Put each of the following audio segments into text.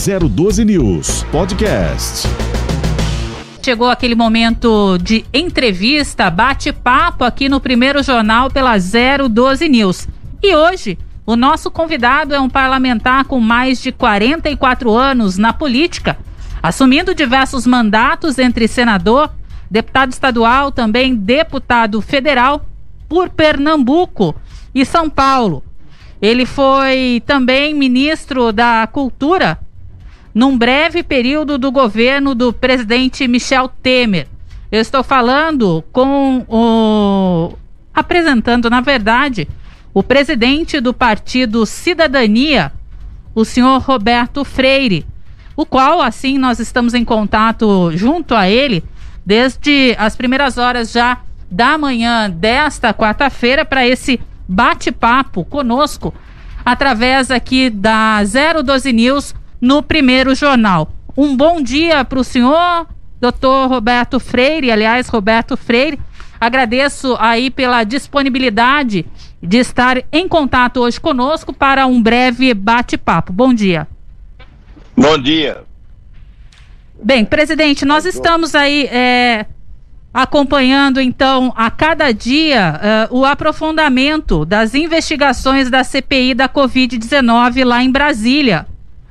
012 News Podcast. Chegou aquele momento de entrevista, bate-papo aqui no primeiro jornal pela 012 News. E hoje, o nosso convidado é um parlamentar com mais de 44 anos na política, assumindo diversos mandatos entre senador, deputado estadual, também deputado federal por Pernambuco e São Paulo. Ele foi também ministro da Cultura num breve período do governo do presidente Michel Temer. Eu estou falando com o. apresentando, na verdade, o presidente do partido Cidadania, o senhor Roberto Freire, o qual, assim, nós estamos em contato junto a ele desde as primeiras horas já da manhã desta quarta-feira para esse bate-papo conosco através aqui da 012 News no primeiro jornal. Um bom dia para o senhor, doutor Roberto Freire, aliás, Roberto Freire. Agradeço aí pela disponibilidade de estar em contato hoje conosco para um breve bate-papo. Bom dia. Bom dia. Bem, presidente, nós estamos aí é, acompanhando então a cada dia uh, o aprofundamento das investigações da CPI da Covid-19 lá em Brasília.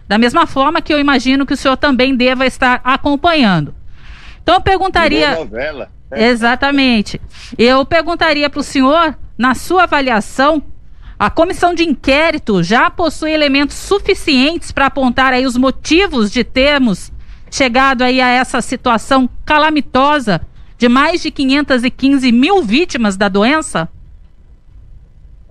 Da mesma forma que eu imagino que o senhor também deva estar acompanhando. Então eu perguntaria. Novela. Exatamente. Eu perguntaria para o senhor, na sua avaliação, a comissão de inquérito já possui elementos suficientes para apontar aí os motivos de termos chegado aí a essa situação calamitosa de mais de 515 mil vítimas da doença?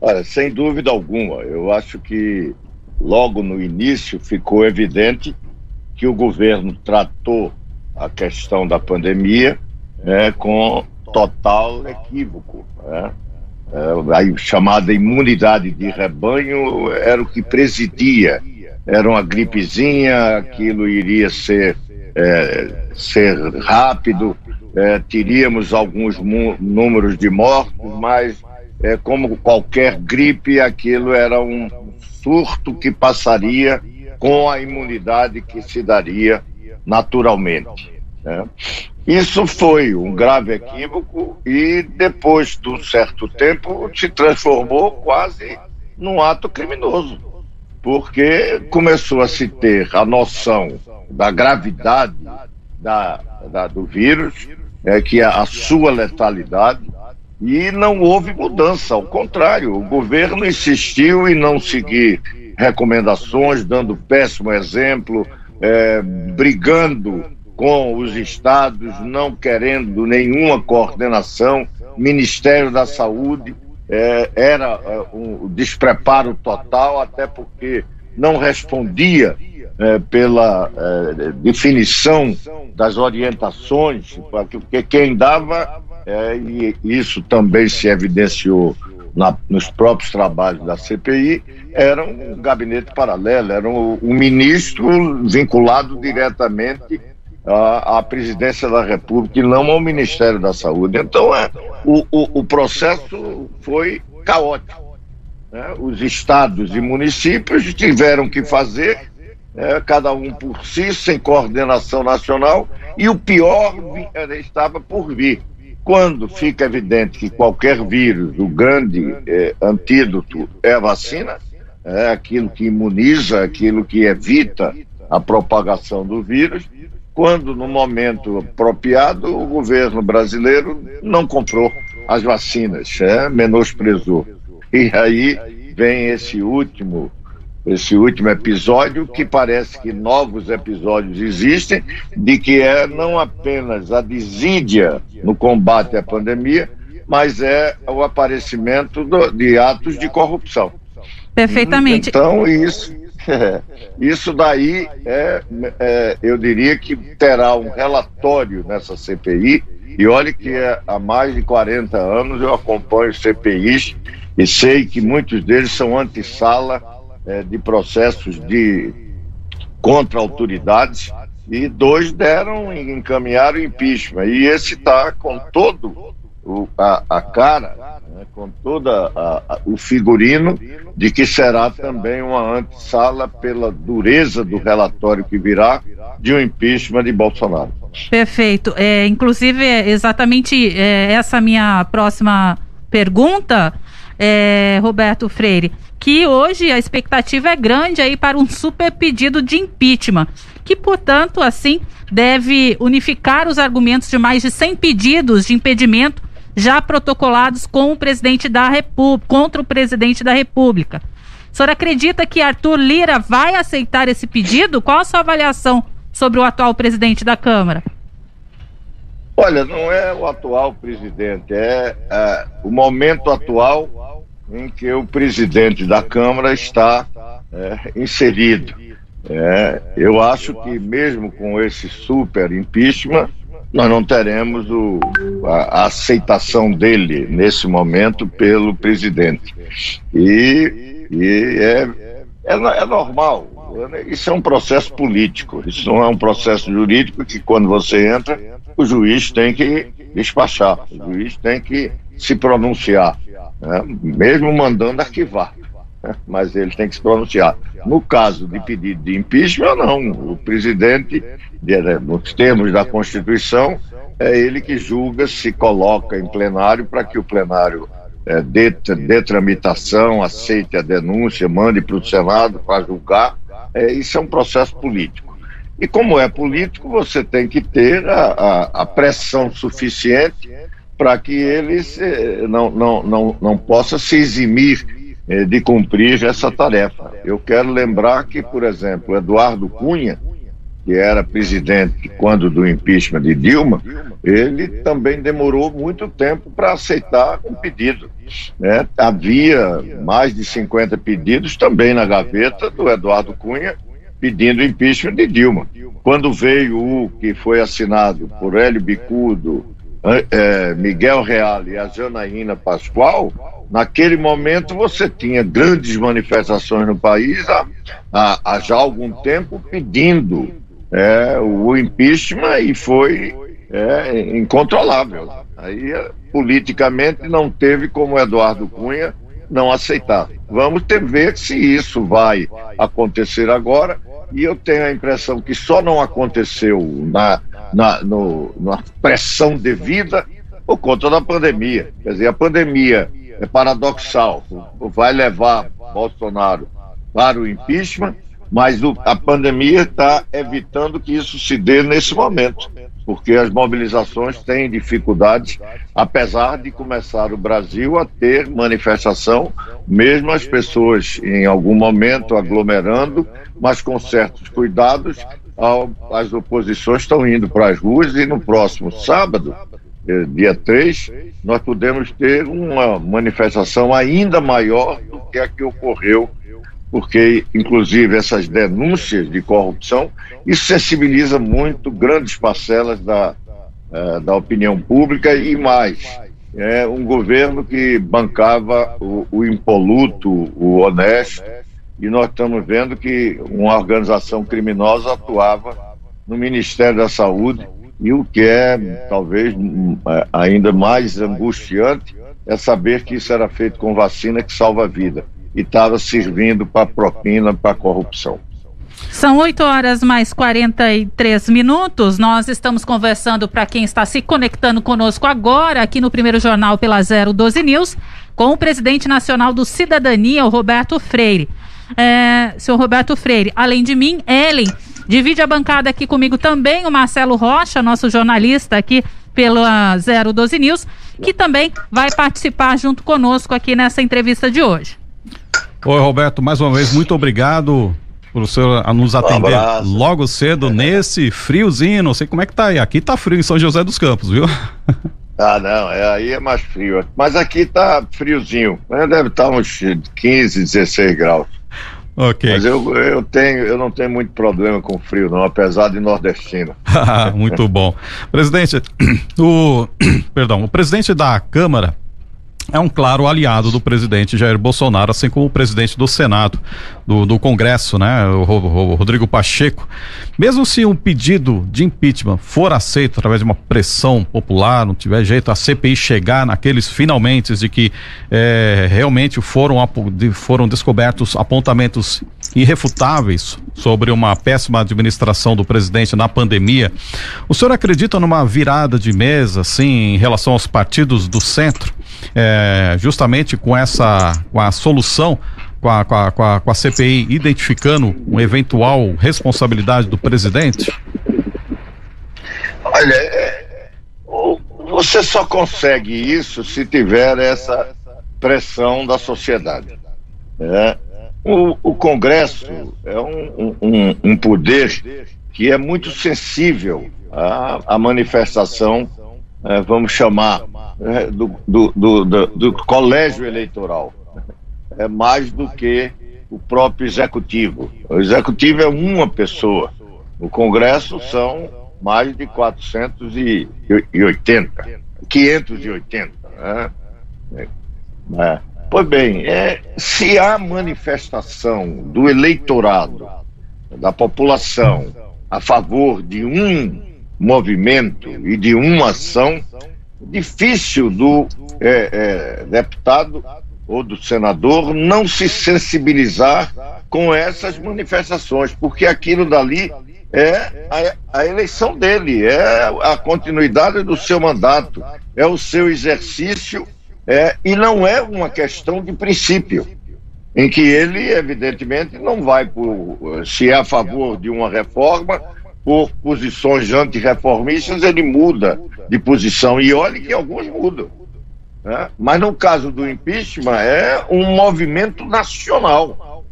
Olha, sem dúvida alguma, eu acho que logo no início ficou evidente que o governo tratou a questão da pandemia né, com total equívoco. Né? É, a chamada imunidade de rebanho era o que presidia. Era uma gripezinha, aquilo iria ser, é, ser rápido, é, teríamos alguns números de mortos, mas é, como qualquer gripe, aquilo era um surto que passaria com a imunidade que se daria naturalmente. Né? Isso foi um grave equívoco e depois de um certo tempo se transformou quase num ato criminoso, porque começou a se ter a noção da gravidade da, da do vírus é, que é a sua letalidade, e não houve mudança, ao contrário, o governo insistiu em não seguir recomendações, dando péssimo exemplo, é, brigando com os estados, não querendo nenhuma coordenação, Ministério da Saúde é, era é, um despreparo total, até porque não respondia é, pela é, definição das orientações, porque quem dava, é, e isso também se evidenciou na, nos próprios trabalhos da CPI, era um gabinete paralelo, era um, um ministro vinculado diretamente à, presidência da República e não ao Ministério da Saúde. Então, é, o, o, o processo foi caótico. Né? Os estados e municípios tiveram que fazer é, cada um por si, sem coordenação nacional, e o pior estava por vir. Quando fica evidente que qualquer vírus, o grande é, antídoto é a vacina, é aquilo que imuniza, aquilo que evita a propagação do vírus, quando no momento apropriado o governo brasileiro não comprou as vacinas, é, menosprezou. E aí vem esse último esse último episódio, que parece que novos episódios existem, de que é não apenas a desídia no combate à pandemia, mas é o aparecimento do, de atos de corrupção. Perfeitamente. Então, isso, é, isso daí, é, é, eu diria que terá um relatório nessa CPI, e olhe que é, há mais de 40 anos eu acompanho CPIs e sei que muitos deles são antessala é, de processos de contra autoridades e dois deram encaminharam impeachment e esse está com todo o, a, a, cara, né, com toda a, a, o figurino de que será também uma antessala pela dureza do relatório que virá de um impeachment de Bolsonaro. Perfeito. É, inclusive, é exatamente é, essa minha próxima pergunta, é, Roberto Freire, que hoje a expectativa é grande aí para um super pedido de impeachment, que, portanto, assim, deve unificar os argumentos de mais de 100 pedidos de impedimento já protocolados com o presidente da República, contra o presidente da República. O senhor acredita que Arthur Lira vai aceitar esse pedido? Qual a sua avaliação sobre o atual presidente da Câmara? Olha, não é o atual presidente, é, é o momento atual em que o presidente da Câmara está é, inserido. É, eu acho que mesmo com esse super impeachment, nós não teremos o, a, a, aceitação dele nesse momento pelo presidente. E, e é, é, é normal. Isso é um processo político. Isso não é um processo jurídico que quando você entra, o juiz tem que despachar, o juiz tem que se pronunciar, né? mesmo mandando arquivar. Mas ele tem que se pronunciar. No caso de pedido de impeachment, não. O presidente, nos termos da Constituição, é ele que julga, se coloca em plenário para que o plenário é, dê, dê tramitação, aceite a denúncia, mande para o Senado para julgar. É, isso é um processo político. E como é político, você tem que ter a, a, a pressão suficiente para que ele se, não, não, não, não possa se eximir eh, de cumprir essa tarefa. Eu quero lembrar que, por exemplo, Eduardo Cunha, que era presidente quando do impeachment de Dilma, ele também demorou muito tempo para aceitar um pedido. Né? Havia mais de 50 pedidos também na gaveta do Eduardo Cunha pedindo impeachment de Dilma. Quando veio o que foi assinado por Hélio Bicudo, é, Miguel Real e a Janaína Pascoal, naquele momento você tinha grandes manifestações no país há, há, há já algum tempo pedindo é, o impeachment e foi é, incontrolável. Aí, politicamente, não teve como Eduardo Cunha não aceitar. Vamos ter ver se isso vai acontecer agora. E eu tenho a impressão que só não aconteceu na, na, no, na pressão devida por conta da pandemia. Quer dizer, a pandemia é paradoxal, vai levar Bolsonaro para o impeachment, mas o, a pandemia está evitando que isso se dê nesse momento, porque as mobilizações têm dificuldades, apesar de começar o Brasil a ter manifestação, mesmo as pessoas em algum momento aglomerando, mas com certos cuidados, as oposições estão indo para as ruas e no próximo sábado eh, dia 3, nós podemos ter uma manifestação ainda maior do que a que ocorreu, porque, inclusive, essas denúncias de corrupção, isso sensibiliza muito grandes parcelas da, uh, da opinião pública e mais. É um governo que bancava o, o impoluto, o honesto, e nós estamos vendo que uma organização criminosa atuava no Ministério da Saúde e o que é talvez é, ainda mais angustiante é saber que isso era feito com vacina que salva a vida e estava servindo para propina, para corrupção. São 8 horas mais 43 minutos. Nós estamos conversando para quem está se conectando conosco agora, aqui no primeiro jornal pela 012 News, com o presidente nacional do Cidadania, o Roberto Freire. É, senhor Roberto Freire, além de mim, Ellen Divide a bancada aqui comigo também o Marcelo Rocha, nosso jornalista aqui pela 012 News, que também vai participar junto conosco aqui nessa entrevista de hoje. Oi, Roberto, mais uma vez, muito obrigado por o senhor nos atender um logo cedo nesse friozinho. Não sei como é que tá aí. Aqui tá frio em São José dos Campos, viu? Ah, não, é, aí é mais frio. Mas aqui tá friozinho. Deve estar tá uns 15, 16 graus. Ok. Mas eu, eu, tenho, eu não tenho muito problema com frio, não, apesar de nordestino. muito bom. Presidente, o, perdão, o presidente da Câmara é um claro aliado do presidente Jair Bolsonaro, assim como o presidente do Senado, do, do Congresso, né, o, o, Rodrigo Pacheco. Mesmo se um pedido de impeachment for aceito através de uma pressão popular, não tiver jeito a CPI chegar naqueles finalmente de que é, realmente foram, foram descobertos apontamentos irrefutáveis sobre uma péssima administração do presidente na pandemia, o senhor acredita numa virada de mesa, assim, em relação aos partidos do centro? É, justamente com essa, com a solução, com a, com, a, com, a, com a CPI identificando uma eventual responsabilidade do presidente? Olha, é, você só consegue isso se tiver essa pressão da sociedade. Né? O, o, Congresso é um, um, um, poder que é muito sensível à, à manifestação, vamos chamar, é, do, do, do, do, colégio eleitoral. É mais do que o próprio executivo. O executivo é uma pessoa. O Congresso são mais de 480, 580. Né? É. Pois bem, é, se há manifestação do eleitorado, da população, a favor de um movimento e de uma ação, difícil do é, é, deputado ou do senador não se sensibilizar com essas manifestações, porque aquilo dali é a, a, eleição dele, é a continuidade do seu mandato, é o seu exercício, é, e não é uma questão de princípio, em que ele, evidentemente, não vai, por, se é a favor de uma reforma, por posições antirreformistas, ele muda de posição. E olhe que alguns mudam. Né? Mas no caso do impeachment, é um movimento nacional.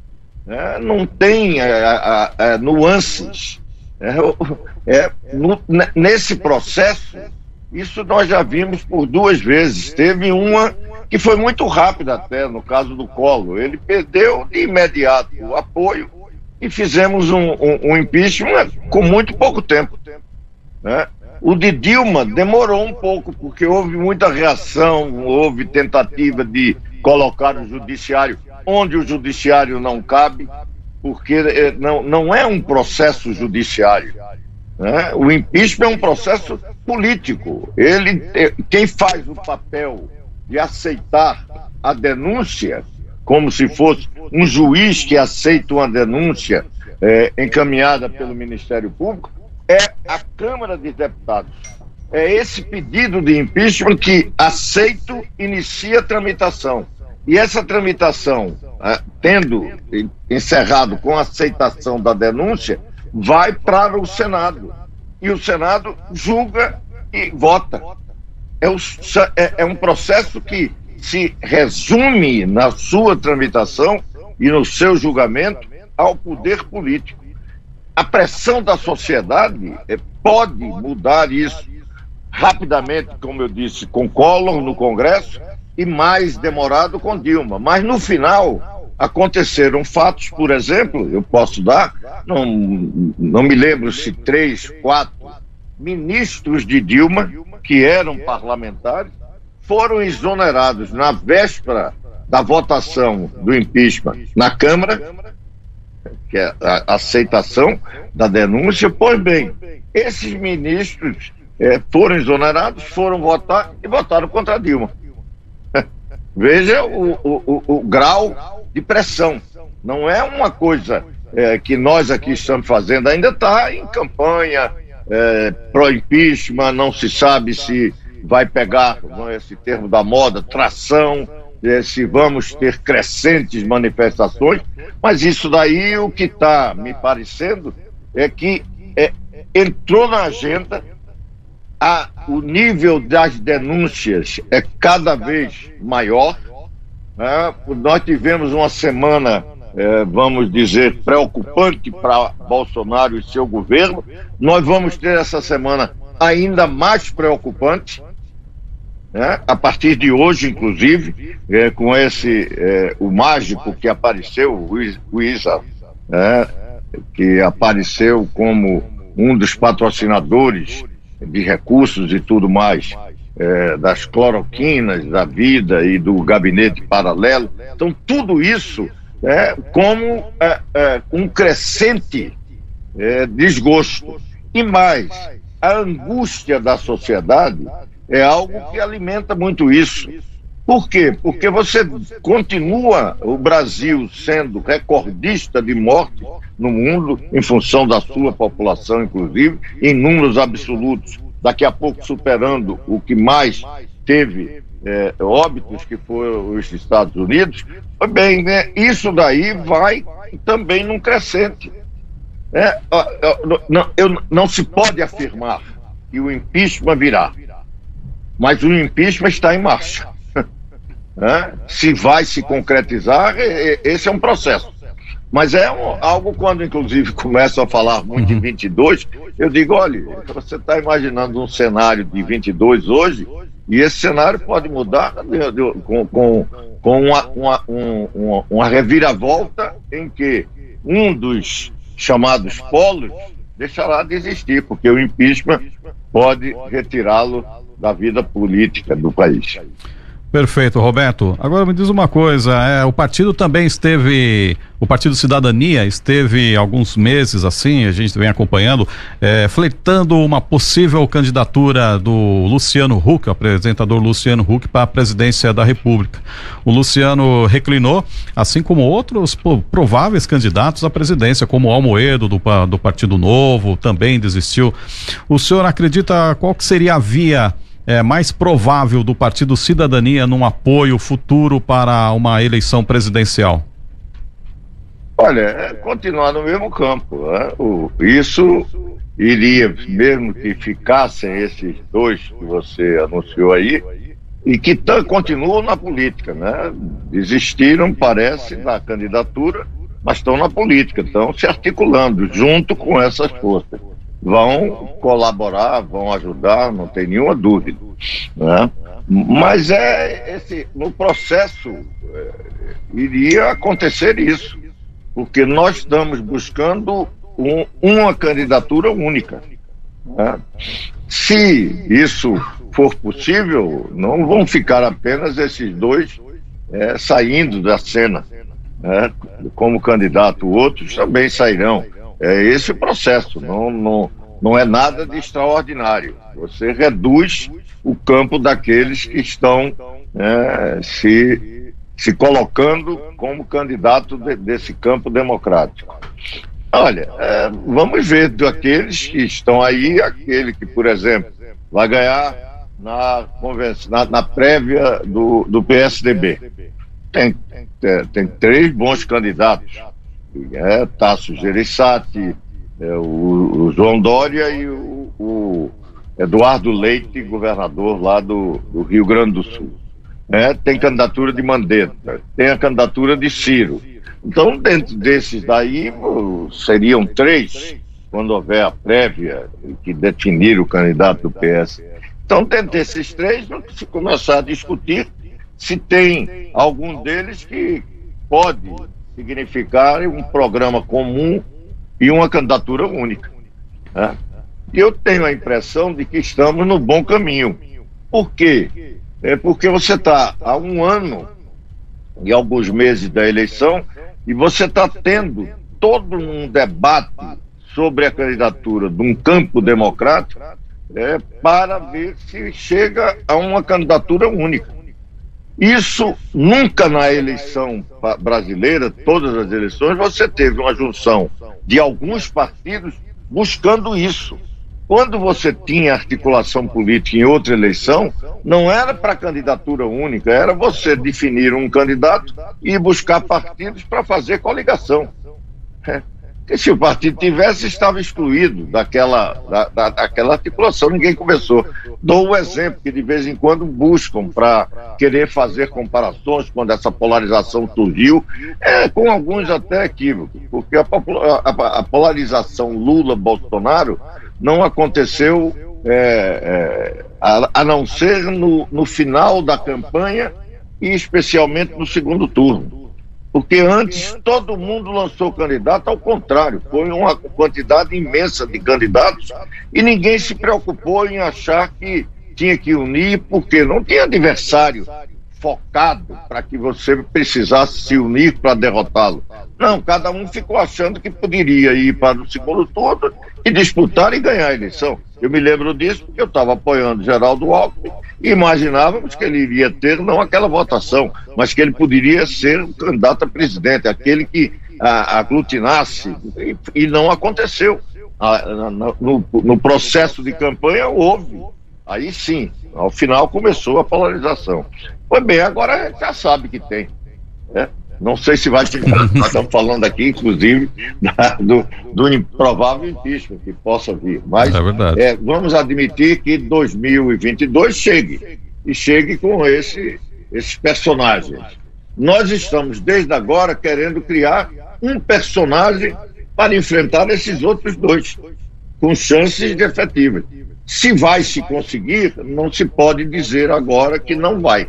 Né? Não tem é, é, é, nuances. É, é, no, nesse processo, isso nós já vimos por duas vezes. Teve uma que foi muito rápida até, no caso do Colo. Ele perdeu de imediato o apoio e fizemos um, um, um impeachment com muito pouco tempo. Né? O de Dilma demorou um pouco, porque houve muita reação, houve tentativa de colocar o judiciário onde o judiciário não cabe, porque eh, não, não é um processo judiciário. Né? O impeachment é um processo político. Ele, eh, quem faz o papel de aceitar a denúncia como se fosse um juiz que aceita uma denúncia é, encaminhada pelo Ministério Público, é a Câmara de Deputados. É esse pedido de impeachment que aceito inicia a tramitação. E essa tramitação, é, tendo encerrado com a aceitação da denúncia, vai para o Senado. E o Senado julga e vota. É, o, é, é um processo que se resume na sua tramitação e no seu julgamento ao poder político. A pressão da sociedade eh, pode mudar isso rapidamente, como eu disse, com Collor no Congresso e mais demorado com Dilma. Mas no final aconteceram fatos, por exemplo, eu posso dar, não, não me lembro se três, quatro ministros de Dilma, que eram parlamentares, foram exonerados na véspera da votação do impeachment na Câmara, que é a aceitação da denúncia. Pois bem, esses ministros é, foram exonerados, foram votar e votaram contra Dilma. Veja o, o, o, o, grau de pressão. Não é uma coisa é, que nós aqui estamos fazendo, ainda está em campanha é, pró-impeachment, não se sabe se vai pegar esse termo da moda, tração, eh, se vamos ter crescentes manifestações, mas isso daí o que está me parecendo é que é, entrou na agenda, a, o nível das denúncias é cada vez maior. Né? Nós tivemos uma semana, é, vamos dizer, preocupante para Bolsonaro e seu governo. Nós vamos ter essa semana ainda mais preocupante né? a partir de hoje, inclusive, é, com esse, é, o mágico que apareceu, o Isa, né? que apareceu como um dos patrocinadores de recursos e tudo mais. é, das cloroquinas da vida e do gabinete paralelo. Então, tudo isso é como é, um crescente é, desgosto. E mais, a angústia da sociedade é algo que alimenta muito isso. Por quê? Porque você continua o Brasil sendo recordista de mortes no mundo, em função da sua população, inclusive, em números absolutos, daqui a pouco superando o que mais teve é, óbitos, que foram os Estados Unidos. Bem, né, isso daí vai também num crescente. É, não, eu, não se pode afirmar que o impeachment virá, mas o impeachment está em marcha. É, se vai se concretizar, esse é um processo. Mas é um, algo quando, inclusive, começam a falar muito uhum. em 22, eu digo, olha, você está imaginando um cenário de 22 hoje, e esse cenário pode mudar de, de, com, com, com uma, uma, um, uma reviravolta em que um dos chamados polos deixará de existir, porque o impeachment pode retirá-lo da vida política do país. Perfeito, Roberto. Agora me diz uma coisa, é, o partido também esteve, o Partido Cidadania esteve alguns meses assim, a gente vem acompanhando, é, uma possível candidatura do Luciano Huck, o apresentador Luciano Huck, para a presidência da República. O Luciano reclinou, assim como outros prováveis candidatos à presidência, como o Almoedo do, do Partido Novo, também desistiu. O senhor acredita qual que seria a via é, mais provável do Partido Cidadania num apoio futuro para uma eleição presidencial? Olha, é continuar no mesmo campo. Né? O, isso iria, mesmo que ficassem esses dois que você anunciou aí, e que continuam na política, né? Desistiram, parece, da candidatura, mas estão na política, estão se articulando junto com essas forças vão colaborar, vão ajudar, não tem nenhuma dúvida. Né? Mas é esse, no processo é, iria acontecer isso, porque nós estamos buscando um, uma candidatura única. Né? Se isso for possível, não vão ficar apenas esses dois é, saindo da cena né? como candidato, outros também sairão. É esse o processo, não, não, não é nada de extraordinário. Você reduz o campo daqueles que estão é, se, se colocando como candidato de, desse campo democrático. Olha, é, vamos ver daqueles que estão aí, aquele que, por exemplo, vai ganhar na, na, na prévia do, do PSDB. Tem, tem, tem três bons candidatos é, Tasso Gereissati, é, o, o, João Dória e o, o, Eduardo Leite, governador lá do, do Rio Grande do Sul. É, tem candidatura de Mandetta, tem a candidatura de Ciro. Então, dentro desses daí, seriam três, quando houver a prévia que definir o candidato do PS. Então, dentro desses três, se começar a discutir se tem algum deles que pode significar um programa comum e uma candidatura única. Né? E eu tenho a impressão de que estamos no bom caminho. Por quê? É porque você está há um ano e alguns meses da eleição e você está tendo todo um debate sobre a candidatura de um campo democrático é, para ver se chega a uma candidatura única. Isso nunca na eleição brasileira, todas as eleições, você teve uma junção de alguns partidos buscando isso. Quando você tinha articulação política em outra eleição, não era para candidatura única, era você definir um candidato e buscar partidos para fazer coligação. É. Porque se o partido tivesse, estava excluído daquela, da, da, daquela articulação, ninguém começou. Dou o exemplo que de vez em quando buscam para querer fazer comparações quando essa polarização surgiu, é, com alguns até equívocos, porque a, a, a polarização Lula-Bolsonaro não aconteceu é, é, a, a, não ser no, no final da campanha e especialmente no segundo turno. Porque antes todo mundo lançou candidato, ao contrário, foi uma quantidade imensa de candidatos e ninguém se preocupou em achar que tinha que unir porque não tinha adversário focado para que você precisasse se unir para derrotá-lo. Não, cada um ficou achando que poderia ir para o segundo turno e disputar e ganhar a eleição. Eu me lembro disso porque eu estava apoiando Geraldo Alckmin e imaginávamos que ele iria ter não aquela votação, mas que ele poderia ser um candidato a presidente, aquele que a, aglutinasse, e, e, não aconteceu. A, no, no processo de campanha houve. Aí sim, ao final começou a polarização. Pois bem, agora já sabe que tem. Né? Não sei se vai ter. Nós estamos falando aqui, inclusive, da, do, do improvável impeachment que possa vir. Mas é é, vamos admitir que 2022 chegue. E chegue com esse, esses personagens. Nós estamos, desde agora, querendo criar um personagem para enfrentar esses outros dois, com chances de efetivas. Se vai se conseguir, não se pode dizer agora que não vai.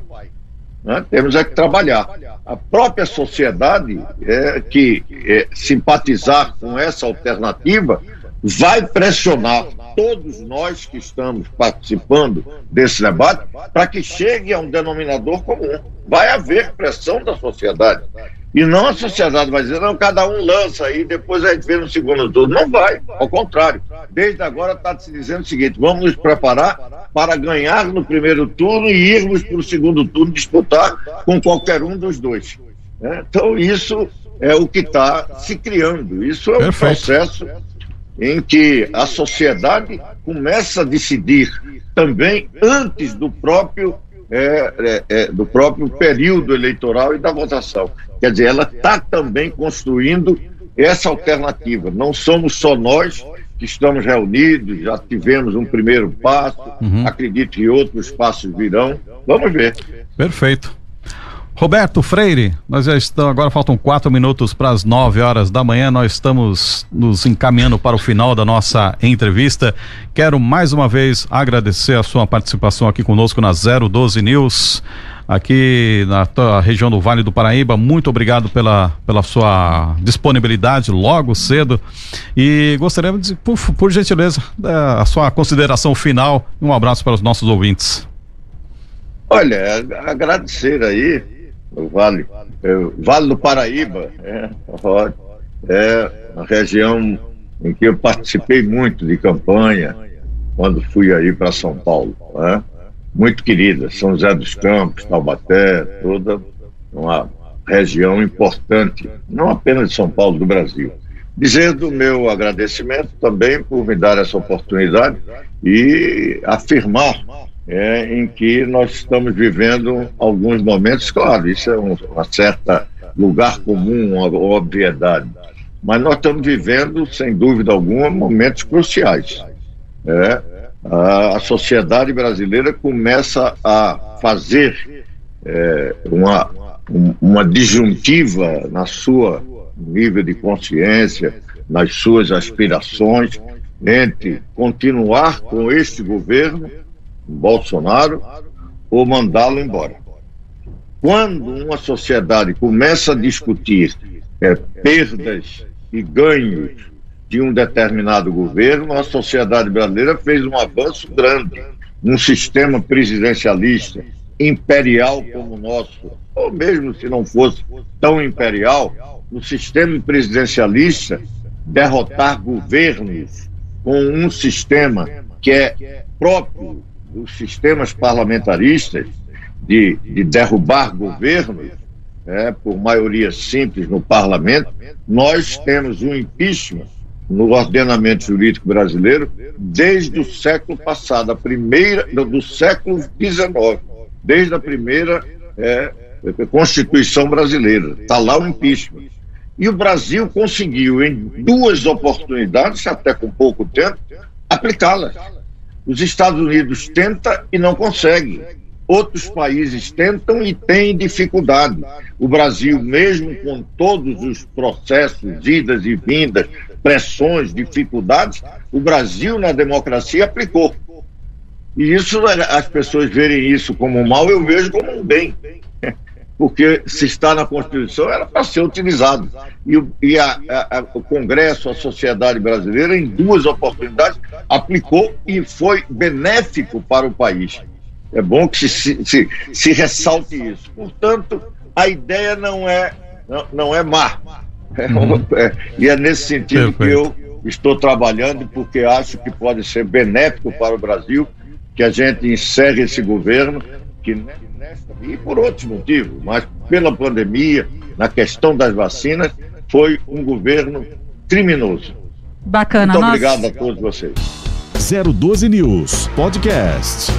Né? Temos é que trabalhar. A própria sociedade é, que é, simpatizar com essa alternativa vai pressionar todos nós que estamos participando desse debate para que chegue a um denominador comum. Vai haver pressão da sociedade. E não a sociedade vai dizer, não, cada um lança aí, depois a gente vê no segundo turno. Não vai, ao contrário. Desde agora está se dizendo o seguinte: vamos nos preparar para ganhar no primeiro turno e irmos para o segundo turno disputar com qualquer um dos dois. Né? Então, isso é o que está se criando. Isso é um Perfeito. processo em que a sociedade começa a decidir também antes do próprio é, é, é, do próprio período eleitoral e da votação. Quer dizer, ela está também construindo essa alternativa. Não somos só nós que estamos reunidos, já tivemos um primeiro passo, uhum. acredito que outros passos virão. Vamos ver. Perfeito. Roberto Freire, nós já estamos, agora faltam quatro minutos para as nove horas da manhã, nós estamos nos encaminhando para o final da nossa entrevista. Quero mais uma vez agradecer a sua participação aqui conosco na 012 News, aqui na região do Vale do Paraíba. Muito obrigado pela, pela sua disponibilidade logo cedo. E gostaríamos de, por, por gentileza, a sua consideração final um abraço para os nossos ouvintes. Olha, agradecer aí o Vale, é, Vale do Paraíba, é, é uma região em que eu participei muito de campanha quando fui aí para São Paulo. Né? Muito querida, São José dos Campos, Taubaté, toda uma região importante, não apenas de São Paulo, do Brasil. Dizer do meu agradecimento também por me dar essa oportunidade e afirmar é, em que nós estamos vivendo alguns momentos, claro, isso é um, uma certa lugar comum, uma obviedade, mas nós estamos vivendo, sem dúvida alguma, momentos cruciais. É, a, a sociedade brasileira começa a fazer é, uma, uma disjuntiva na sua nível de consciência, nas suas aspirações, entre continuar com este governo Bolsonaro ou mandá-lo embora. Quando uma sociedade começa a discutir é, perdas e ganhos de um determinado governo, a sociedade brasileira fez um avanço grande num sistema presidencialista imperial como o nosso, ou mesmo se não fosse tão imperial, no sistema presidencialista, derrotar governos com um sistema que é próprio dos sistemas parlamentaristas de, de derrubar governos é, por maioria simples no parlamento, nós temos um impeachment no ordenamento jurídico brasileiro desde o século passado, a primeira do século XIX, desde a primeira é, Constituição brasileira. Está lá o impeachment. E o Brasil conseguiu, em duas oportunidades, até com pouco tempo, aplicá-las. Os Estados Unidos tenta e não consegue. Outros países tentam e têm dificuldade. O Brasil, mesmo com todos os processos, idas e vindas, pressões, dificuldades, o Brasil na democracia aplicou. E isso, as pessoas verem isso como mal, eu vejo como um bem porque se está na Constituição, era para ser utilizado. E, e a, a, o Congresso, a sociedade brasileira, em duas oportunidades, aplicou e foi benéfico para o país. É bom que se, se, se ressalte isso. Portanto, a ideia não é, não, não é má. É, uhum. é, e é nesse sentido Perfeito. que eu estou trabalhando, porque acho que pode ser benéfico para o Brasil que a gente encerre esse governo, que e por outros motivos, mas pela pandemia, na questão das vacinas, foi um governo criminoso. Bacana, Muito obrigado a todos vocês. 012 News Podcast.